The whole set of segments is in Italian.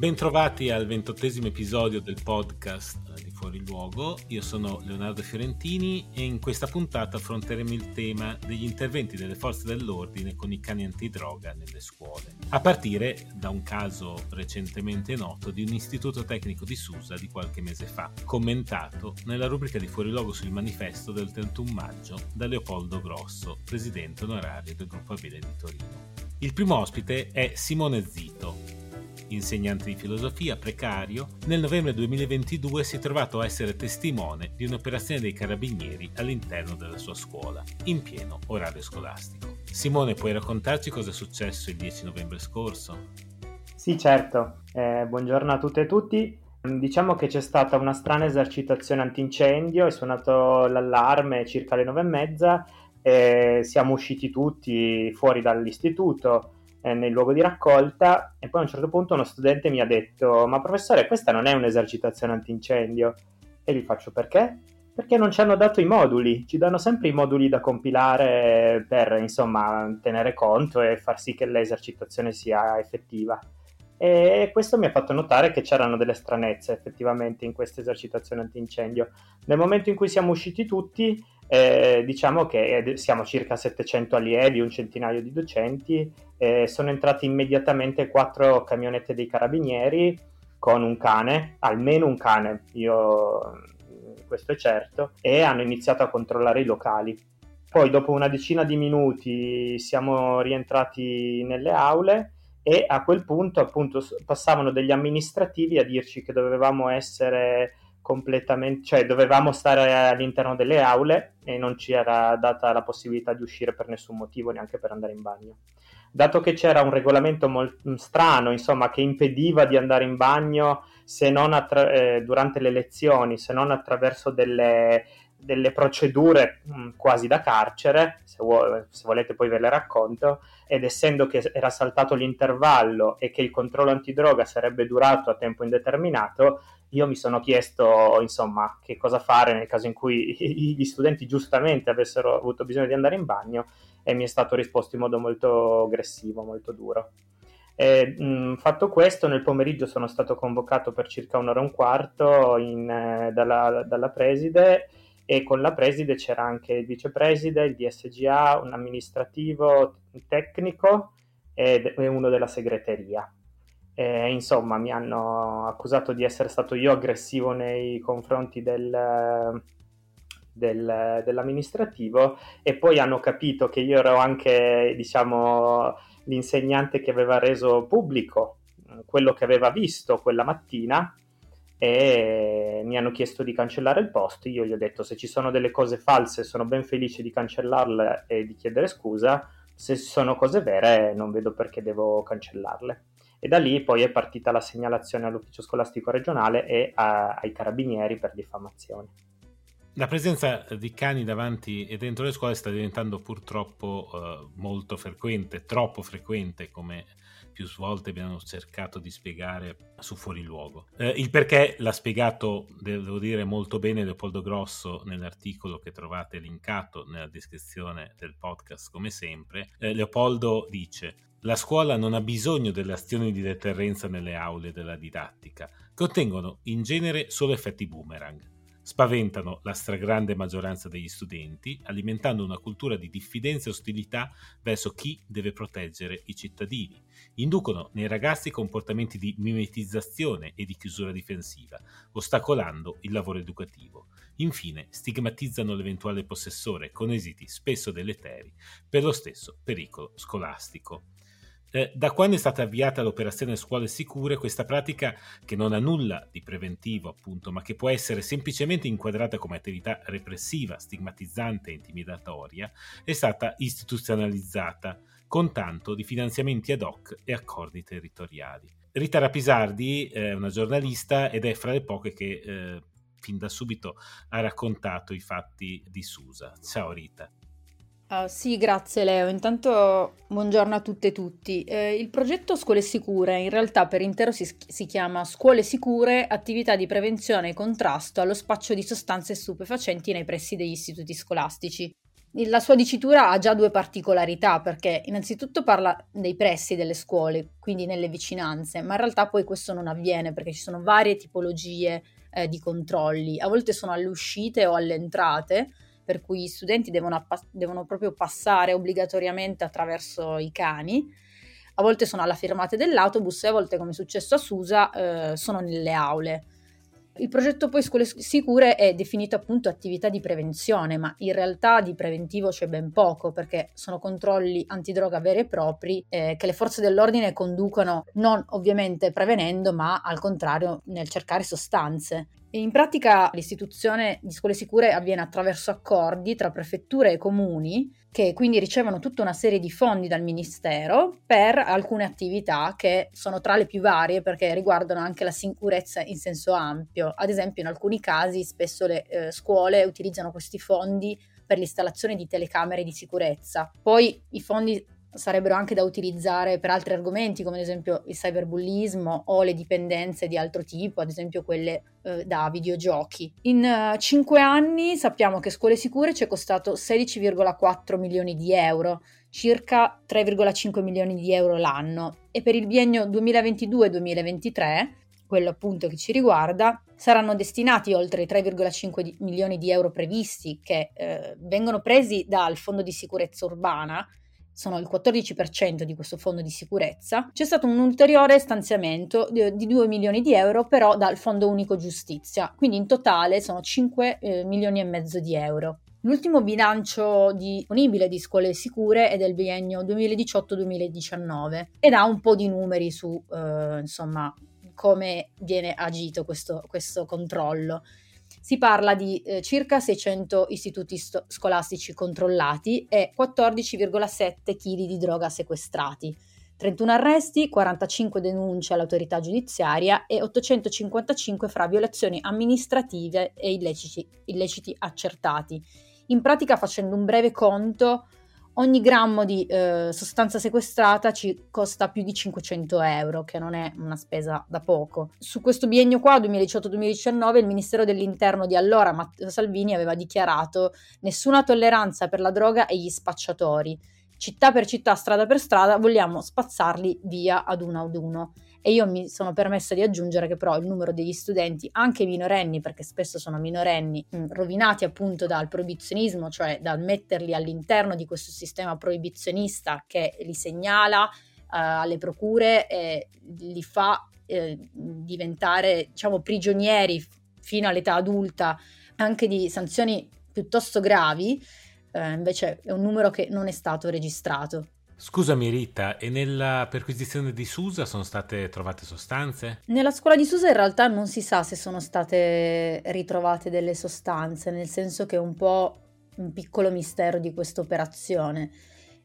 Bentrovati al ventottesimo episodio del podcast di Fuori Luogo. Io sono Leonardo Fiorentini e in questa puntata affronteremo il tema degli interventi delle forze dell'ordine con i cani antidroga nelle scuole, a partire da un caso recentemente noto di un istituto tecnico di Susa di qualche mese fa, commentato nella rubrica di Fuori Luogo sul manifesto del 31 maggio da Leopoldo Grosso, presidente onorario del gruppo Avele di Torino. Il primo ospite è Simone Zito, insegnante di filosofia precario, nel novembre 2022 si è trovato a essere testimone di un'operazione dei carabinieri all'interno della sua scuola, in pieno orario scolastico. Simone, puoi raccontarci cosa è successo il 10 novembre scorso? Sì, certo. Eh, buongiorno a tutte e tutti. Diciamo che c'è stata una strana esercitazione antincendio, è suonato l'allarme circa le nove e mezza, e siamo usciti tutti fuori dall'istituto eh, nel luogo di raccolta e poi a un certo punto uno studente mi ha detto ma professore questa non è un'esercitazione antincendio e gli faccio perché? Perché non ci hanno dato i moduli, ci danno sempre i moduli da compilare per insomma tenere conto e far sì che l'esercitazione sia effettiva. E questo mi ha fatto notare che c'erano delle stranezze effettivamente in questa esercitazione antincendio. Nel momento in cui siamo usciti tutti, eh, diciamo che siamo circa 700 allievi, un centinaio di docenti, eh, sono entrati immediatamente quattro camionette dei carabinieri con un cane, almeno un cane, io questo è certo, e hanno iniziato a controllare i locali. Poi dopo una decina di minuti siamo rientrati nelle aule e a quel punto appunto passavano degli amministrativi a dirci che dovevamo essere completamente, cioè dovevamo stare all'interno delle aule e non ci era data la possibilità di uscire per nessun motivo, neanche per andare in bagno. Dato che c'era un regolamento molto strano, insomma, che impediva di andare in bagno se non attra- eh, durante le lezioni, se non attraverso delle, delle procedure mm, quasi da carcere, se, vuole, se, volete poi ve le racconto, ed essendo che era saltato l'intervallo e che il controllo antidroga sarebbe durato a tempo indeterminato, io mi sono chiesto, insomma, che cosa fare nel caso in cui gli studenti giustamente avessero avuto bisogno di andare in bagno e mi è stato risposto in modo molto aggressivo, molto duro. E, mh, fatto questo, nel pomeriggio sono stato convocato per circa un'ora e un quarto in, eh, dalla, dalla preside e con la preside c'era anche il vicepreside, il DSGA, un amministrativo tecnico e uno della segreteria. E, insomma, mi hanno accusato di essere stato io aggressivo nei confronti del, del, dell'amministrativo e poi hanno capito che io ero anche, diciamo, l'insegnante che aveva reso pubblico quello che aveva visto quella mattina e mi hanno chiesto di cancellare il post. Io gli ho detto se ci sono delle cose false sono ben felice di cancellarle e di chiedere scusa, se sono cose vere non vedo perché devo cancellarle e da lì poi è partita la segnalazione all'ufficio scolastico regionale e a, ai carabinieri per diffamazione. La presenza di cani davanti e dentro le scuole sta diventando purtroppo uh, molto frequente, troppo frequente come più volte abbiamo cercato di spiegare su Fuori Luogo. Eh, il perché l'ha spiegato, devo dire, molto bene Leopoldo Grosso nell'articolo che trovate linkato nella descrizione del podcast come sempre. Eh, Leopoldo dice la scuola non ha bisogno delle azioni di deterrenza nelle aule della didattica, che ottengono in genere solo effetti boomerang. Spaventano la stragrande maggioranza degli studenti, alimentando una cultura di diffidenza e ostilità verso chi deve proteggere i cittadini. Inducono nei ragazzi comportamenti di mimetizzazione e di chiusura difensiva, ostacolando il lavoro educativo. Infine, stigmatizzano l'eventuale possessore con esiti spesso deleteri per lo stesso pericolo scolastico. Eh, da quando è stata avviata l'operazione Scuole Sicure, questa pratica, che non ha nulla di preventivo, appunto, ma che può essere semplicemente inquadrata come attività repressiva, stigmatizzante e intimidatoria, è stata istituzionalizzata con tanto di finanziamenti ad hoc e accordi territoriali. Rita Rapisardi è una giornalista ed è fra le poche che eh, fin da subito ha raccontato i fatti di Susa. Ciao Rita. Uh, sì, grazie Leo. Intanto buongiorno a tutte e tutti. Eh, il progetto Scuole Sicure in realtà per intero si, si, chiama Scuole Sicure, attività di prevenzione e contrasto allo spaccio di sostanze stupefacenti nei pressi degli istituti scolastici. La sua dicitura ha già due particolarità perché innanzitutto parla dei pressi delle scuole, quindi nelle vicinanze, ma in realtà poi questo non avviene perché ci sono varie tipologie eh, di controlli, a volte sono alle uscite o alle entrate per cui gli studenti devono, appa- devono proprio passare obbligatoriamente attraverso i cani. A volte sono alla fermata dell'autobus e a volte, come è successo a Susa, eh, sono nelle aule. Il progetto poi Scuole Sicure è definito appunto attività di prevenzione, ma in realtà di preventivo c'è ben poco perché sono controlli antidroga veri e propri eh, che le forze dell'ordine conducono non ovviamente prevenendo, ma al contrario nel cercare sostanze. In pratica l'istituzione di scuole sicure avviene attraverso accordi tra prefetture e comuni che quindi ricevono tutta una serie di fondi dal Ministero per alcune attività che sono tra le più varie perché riguardano anche la sicurezza in senso ampio. Ad esempio in alcuni casi spesso le eh, scuole utilizzano questi fondi per l'installazione di telecamere di sicurezza. Poi i fondi sarebbero anche da utilizzare per altri argomenti come ad esempio il cyberbullismo o le dipendenze di altro tipo, ad esempio quelle eh, da videogiochi. In uh, cinque anni sappiamo che Scuole Sicure ci è costato 16,4 milioni di euro, circa 3,5 milioni di euro l'anno e per il biennio 2022-2023 quello appunto che ci riguarda, saranno destinati oltre i 3,5 milioni di euro previsti che eh, vengono presi dal Fondo di Sicurezza Urbana sono il 14% di questo fondo di sicurezza, c'è stato un ulteriore stanziamento di, di 2 milioni di euro però dal Fondo Unico Giustizia, quindi in totale sono 5 eh, milioni e mezzo di euro. L'ultimo bilancio disponibile di scuole sicure è del biennio 2018-2019 ed ha un po' di numeri su eh, insomma come viene agito questo, questo controllo. Si parla di eh, circa 600 istituti sto- scolastici controllati e 14,7 kg di droga sequestrati, 31 arresti, 45 denunce all'autorità giudiziaria e 855 fra violazioni amministrative e illeciti, illeciti accertati. In pratica, facendo un breve conto, ogni grammo di eh, sostanza sequestrata ci costa più di 500 euro, che non è una spesa da poco. Su questo biennio qua, 2018-2019, il Ministero dell'Interno di allora, Matteo Salvini, aveva dichiarato nessuna tolleranza per la droga e gli spacciatori. Città per città, strada per strada, vogliamo spazzarli via ad uno ad uno e io mi sono permessa di aggiungere che però il numero degli studenti, anche minorenni, perché spesso sono minorenni, mh, rovinati appunto dal proibizionismo, cioè dal metterli all'interno di questo sistema proibizionista che li segnala uh, alle procure e li fa eh, diventare, diciamo, prigionieri fino all'età adulta anche di sanzioni piuttosto gravi, eh, invece è un numero che non è stato registrato. Scusami Rita, e nella perquisizione di Susa sono state trovate sostanze? Nella scuola di Susa in realtà non si sa se sono state ritrovate delle sostanze, nel senso che è un po' un piccolo mistero di questa operazione.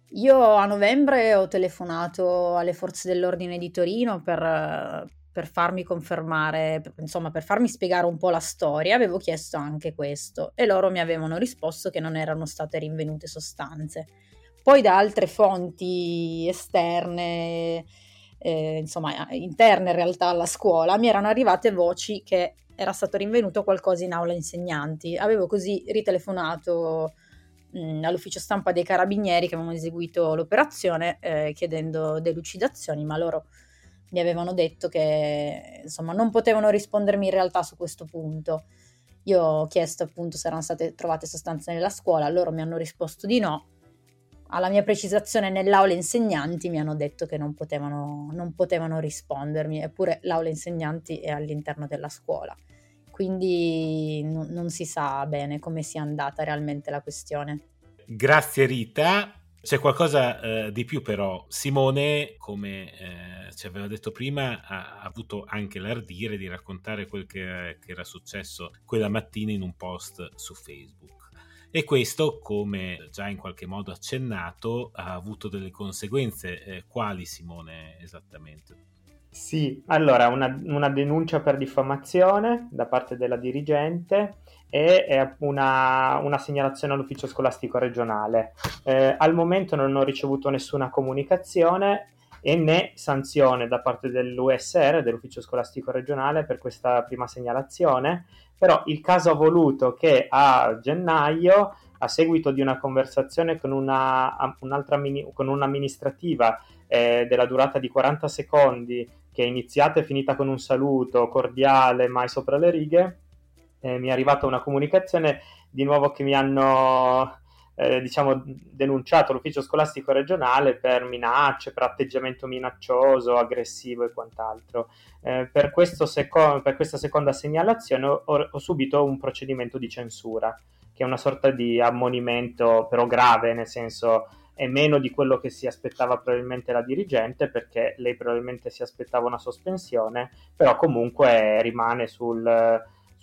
Io a novembre ho telefonato alle forze dell'ordine di Torino per, per farmi confermare, insomma per farmi spiegare un po' la storia, avevo chiesto anche questo e loro mi avevano risposto che non erano state rinvenute sostanze. Poi da altre fonti esterne, eh, insomma interne in realtà alla scuola, mi erano arrivate voci che era stato rinvenuto qualcosa in aula insegnanti. Avevo così ritelefonato mh, all'ufficio stampa dei carabinieri che avevano eseguito l'operazione eh, chiedendo delucidazioni, ma loro mi avevano detto che insomma non potevano rispondermi in realtà su questo punto. Io ho chiesto appunto se erano state trovate sostanze nella scuola, loro mi hanno risposto di no alla mia precisazione nell'aula insegnanti mi hanno detto che non potevano, non potevano rispondermi, eppure l'aula insegnanti è all'interno della scuola. Quindi n- non si sa bene come sia andata realmente la questione. Grazie Rita. C'è qualcosa eh, di più però. Simone, come eh, ci aveva detto prima, ha, ha, avuto anche l'ardire di raccontare quel che, che era successo quella mattina in un post su Facebook. E questo, come già in qualche modo accennato, ha avuto delle conseguenze. Eh, quali, Simone, esattamente? Sì, allora una, una, denuncia per diffamazione da parte della dirigente e una, una segnalazione all'ufficio scolastico regionale. Eh, al momento non ho ricevuto nessuna comunicazione e né sanzione da parte dell'USR, dell'ufficio scolastico regionale, per questa prima segnalazione, però il caso ha voluto che a gennaio, a seguito di una conversazione con, una, un'altra, con un'amministrativa eh, della durata di 40 secondi, che è iniziata e finita con un saluto cordiale, mai sopra le righe, eh, mi è arrivata una comunicazione di nuovo che mi hanno eh, diciamo, denunciato l'ufficio scolastico regionale per minacce, per atteggiamento minaccioso, aggressivo e quant'altro. Eh, per, seco- per, questa seconda segnalazione ho, ho, subito un procedimento di censura, che è una sorta di ammonimento però grave, nel senso è meno di quello che si aspettava probabilmente la dirigente, perché lei probabilmente si aspettava una sospensione, però comunque rimane sul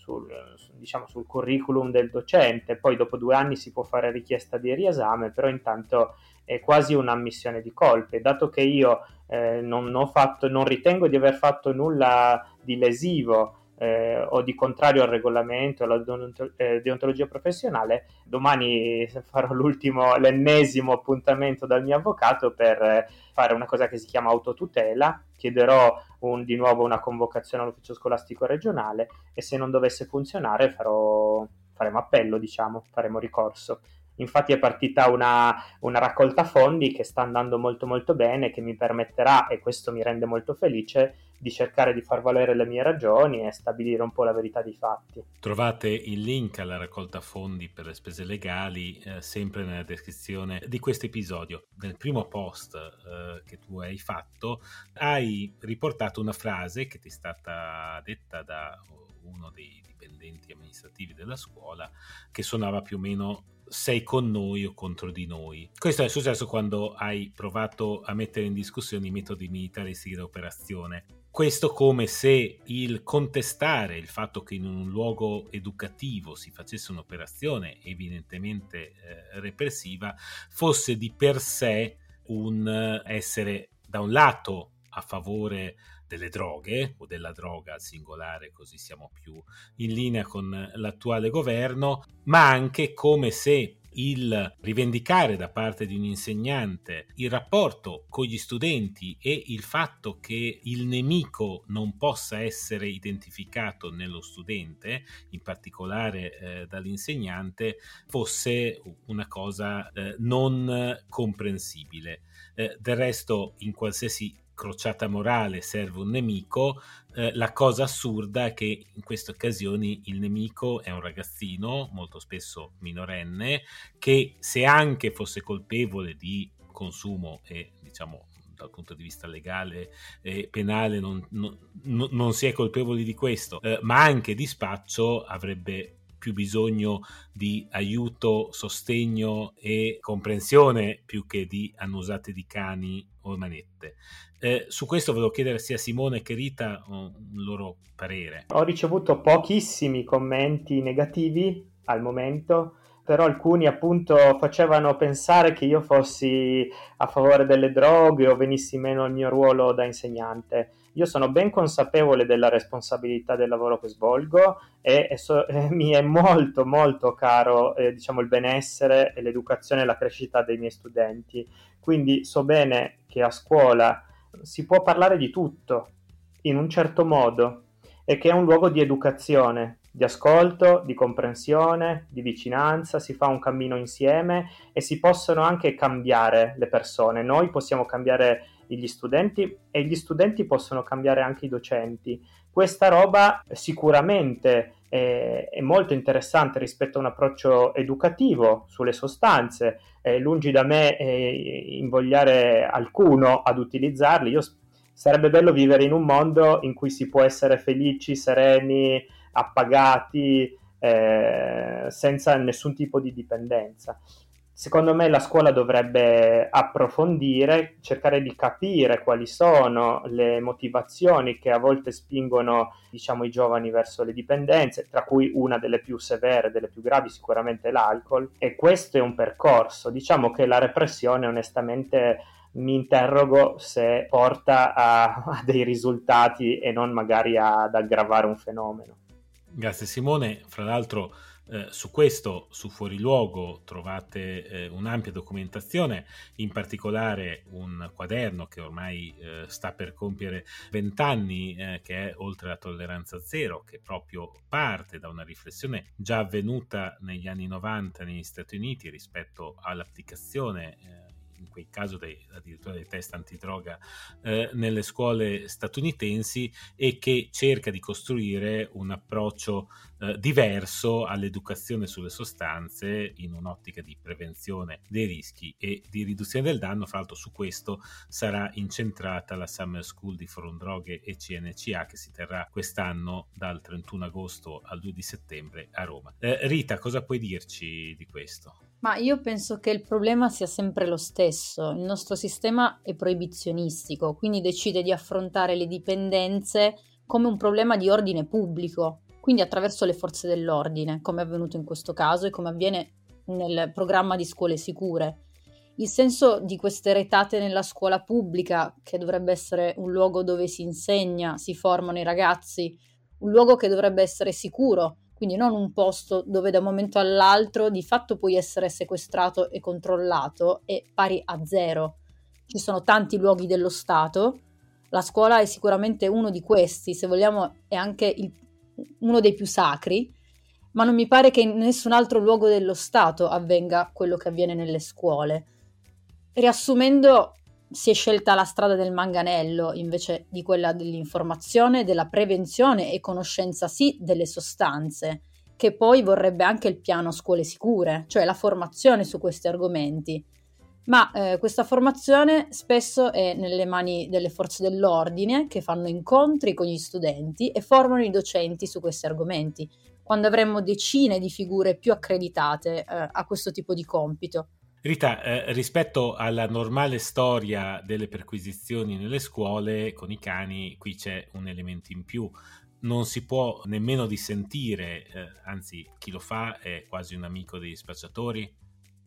sul, diciamo, sul curriculum del docente, poi dopo due anni si può fare richiesta di riesame, però intanto è quasi un'ammissione di colpe, dato che io eh, non, fatto, non ritengo di aver fatto nulla di lesivo eh, o di contrario al regolamento, alla eh, deontologia professionale, domani farò l'ultimo, l'ennesimo appuntamento dal mio avvocato per eh, fare una cosa che si chiama autotutela, chiederò un, di nuovo una convocazione all'ufficio scolastico regionale e se non dovesse funzionare farò, faremo appello, diciamo, faremo ricorso. Infatti è partita una, una, raccolta fondi che sta andando molto molto bene, che mi permetterà, e questo mi rende molto felice, di cercare di far valere le mie ragioni e stabilire un po' la verità dei fatti. Trovate il link alla raccolta fondi per le spese legali eh, sempre nella descrizione di questo episodio. Nel primo post eh, che tu hai fatto hai riportato una frase che ti è stata detta da uno dei dipendenti amministrativi della scuola che suonava più o meno sei con noi o contro di noi. Questo è successo quando hai provato a mettere in discussione i metodi militaristi d'operazione. Questo come se il contestare il fatto che in un luogo educativo si facesse un'operazione evidentemente eh, repressiva fosse di per sé un essere da un lato a favore delle droghe o della droga singolare, così siamo più in linea con l'attuale governo, ma anche come se il rivendicare da parte di un insegnante il rapporto con gli studenti e il fatto che il nemico non possa essere identificato nello studente, in particolare eh, dall'insegnante, fosse una cosa eh, non comprensibile. Eh, del resto, in qualsiasi crociata morale serve un nemico, eh, la cosa assurda è che in queste occasioni il nemico è un ragazzino, molto spesso minorenne, che se anche fosse colpevole di consumo e diciamo dal punto di vista legale e penale non, non, non si è colpevoli di questo, eh, ma anche di spaccio avrebbe più bisogno di aiuto, sostegno e comprensione più che di annusate di cani o manette. Eh, su questo volevo chiedere sia Simone che Rita un loro parere. Ho ricevuto pochissimi commenti negativi al momento, però alcuni appunto facevano pensare che io fossi a favore delle droghe o venissi meno il mio ruolo da insegnante. Io sono ben consapevole della responsabilità del lavoro che svolgo e, e, so, e mi è molto molto caro eh, diciamo, il benessere l'educazione e la crescita dei miei studenti. Quindi so bene che a scuola si può parlare di tutto in un certo modo e che è un luogo di educazione, di ascolto, di comprensione, di vicinanza, si fa un cammino insieme e si possono anche cambiare le persone. Noi possiamo cambiare gli studenti e gli studenti possono cambiare anche i docenti. Questa roba sicuramente è, è molto interessante rispetto a un approccio educativo sulle sostanze. Eh, lungi da me eh, invogliare alcuno ad utilizzarli. Io, sarebbe bello vivere in un mondo in cui si può essere felici, sereni, appagati, eh, senza nessun tipo di dipendenza secondo me la scuola dovrebbe approfondire, cercare di capire quali sono le motivazioni che a volte spingono diciamo, i giovani verso le dipendenze, tra cui una delle più severe, delle più gravi sicuramente l'alcol e questo è un percorso. Diciamo che la repressione onestamente mi interrogo se porta a, a dei risultati e non magari ad aggravare un fenomeno. Grazie Simone, fra l'altro eh, su questo, su Fuori Luogo, trovate eh, un'ampia documentazione, in particolare un quaderno che ormai eh, sta per compiere vent'anni, eh, che è Oltre la tolleranza zero, che proprio parte da una riflessione già avvenuta negli anni 90 negli Stati Uniti rispetto all'applicazione eh, in quel caso dei, addirittura dei test antidroga eh, nelle scuole statunitensi e che cerca di costruire un approccio eh, diverso all'educazione sulle sostanze in un'ottica di prevenzione dei rischi e di riduzione del danno. Fra l'altro su questo sarà incentrata la Summer School di Forum Droghe e CNCA che si terrà quest'anno dal 31 agosto al 2 di settembre a Roma. Eh, Rita, cosa puoi dirci di questo? Ma io penso che il problema sia sempre lo stesso. Il nostro sistema è proibizionistico, quindi decide di affrontare le dipendenze come un problema di ordine pubblico, quindi attraverso le forze dell'ordine, come è avvenuto in questo caso e come avviene nel programma di scuole sicure. Il senso di queste retate nella scuola pubblica, che dovrebbe essere un luogo dove si insegna, si formano i ragazzi, un luogo che dovrebbe essere sicuro, quindi non un posto dove da un momento all'altro di fatto puoi essere sequestrato e controllato è pari a zero. Ci sono tanti luoghi dello Stato, la scuola è sicuramente uno di questi, se vogliamo è anche il, uno dei più sacri, ma non mi pare che in nessun altro luogo dello Stato avvenga quello che avviene nelle scuole. Riassumendo, si è scelta la strada del manganello invece di quella dell'informazione, della prevenzione e conoscenza sì delle sostanze, che poi vorrebbe anche il piano scuole sicure, cioè la formazione su questi argomenti. Ma eh, questa formazione spesso è nelle mani delle forze dell'ordine che fanno incontri con gli studenti e formano i docenti su questi argomenti, quando avremmo decine di figure più accreditate eh, a questo tipo di compito. Rita, eh, rispetto alla normale storia delle perquisizioni nelle scuole con i cani, qui c'è un elemento in più. Non si può nemmeno dissentire, eh, anzi chi lo fa è quasi un amico degli spacciatori.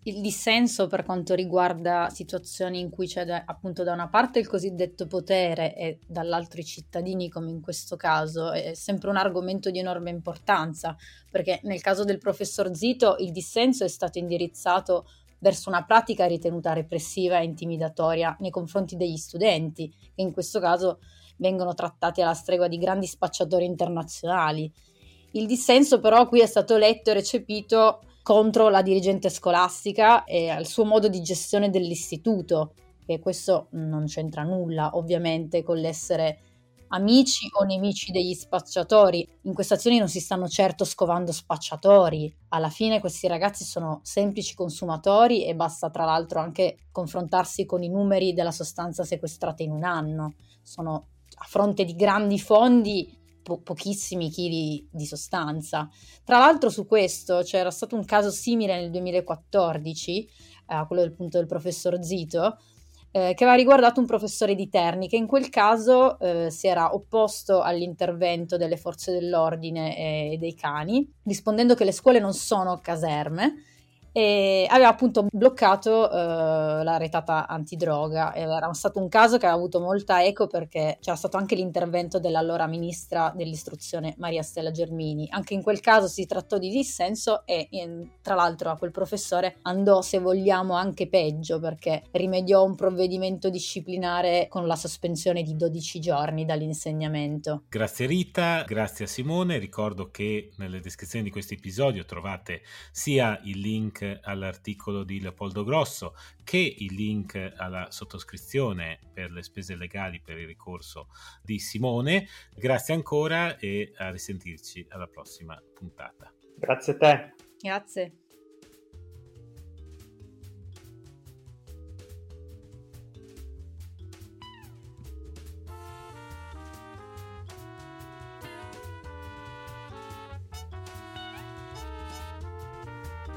Il dissenso per quanto riguarda situazioni in cui c'è da, appunto da una parte il cosiddetto potere e dall'altro i cittadini, come in questo caso, è sempre un argomento di enorme importanza, perché nel caso del professor Zito il dissenso è stato indirizzato verso una pratica ritenuta repressiva e intimidatoria nei confronti degli studenti, che in questo caso vengono trattati alla stregua di grandi spacciatori internazionali. Il dissenso però qui è stato letto e recepito contro la dirigente scolastica e al suo modo di gestione dell'istituto, e questo non c'entra nulla ovviamente con l'essere amici o nemici degli spacciatori. In queste azioni non si stanno certo scovando spacciatori. Alla fine questi ragazzi sono semplici consumatori e basta tra l'altro anche confrontarsi con i numeri della sostanza sequestrata in un anno. Sono a fronte di grandi fondi po- pochissimi chili di sostanza. Tra l'altro su questo c'era stato un caso simile nel 2014, eh, quello del del professor Zito, eh, che aveva riguardato un professore di Terni che in quel caso eh, si era opposto all'intervento delle forze dell'ordine e dei cani, rispondendo che le scuole non sono caserme e aveva appunto bloccato uh, la retata antidroga. Era stato un caso che aveva avuto molta eco perché c'era stato anche l'intervento dell'allora ministra dell'istruzione Maria Stella Germini. Anche in quel caso si trattò di dissenso e in, tra l'altro a quel professore andò, se vogliamo, anche peggio perché rimediò un provvedimento disciplinare con la sospensione di 12 giorni dall'insegnamento. Grazie Rita, grazie a Simone. Ricordo che nelle descrizioni di questo episodio trovate sia il link all'articolo di Leopoldo Grosso che il link alla sottoscrizione per le spese legali per il ricorso di Simone. Grazie ancora e a risentirci alla prossima puntata. Grazie a te. Grazie.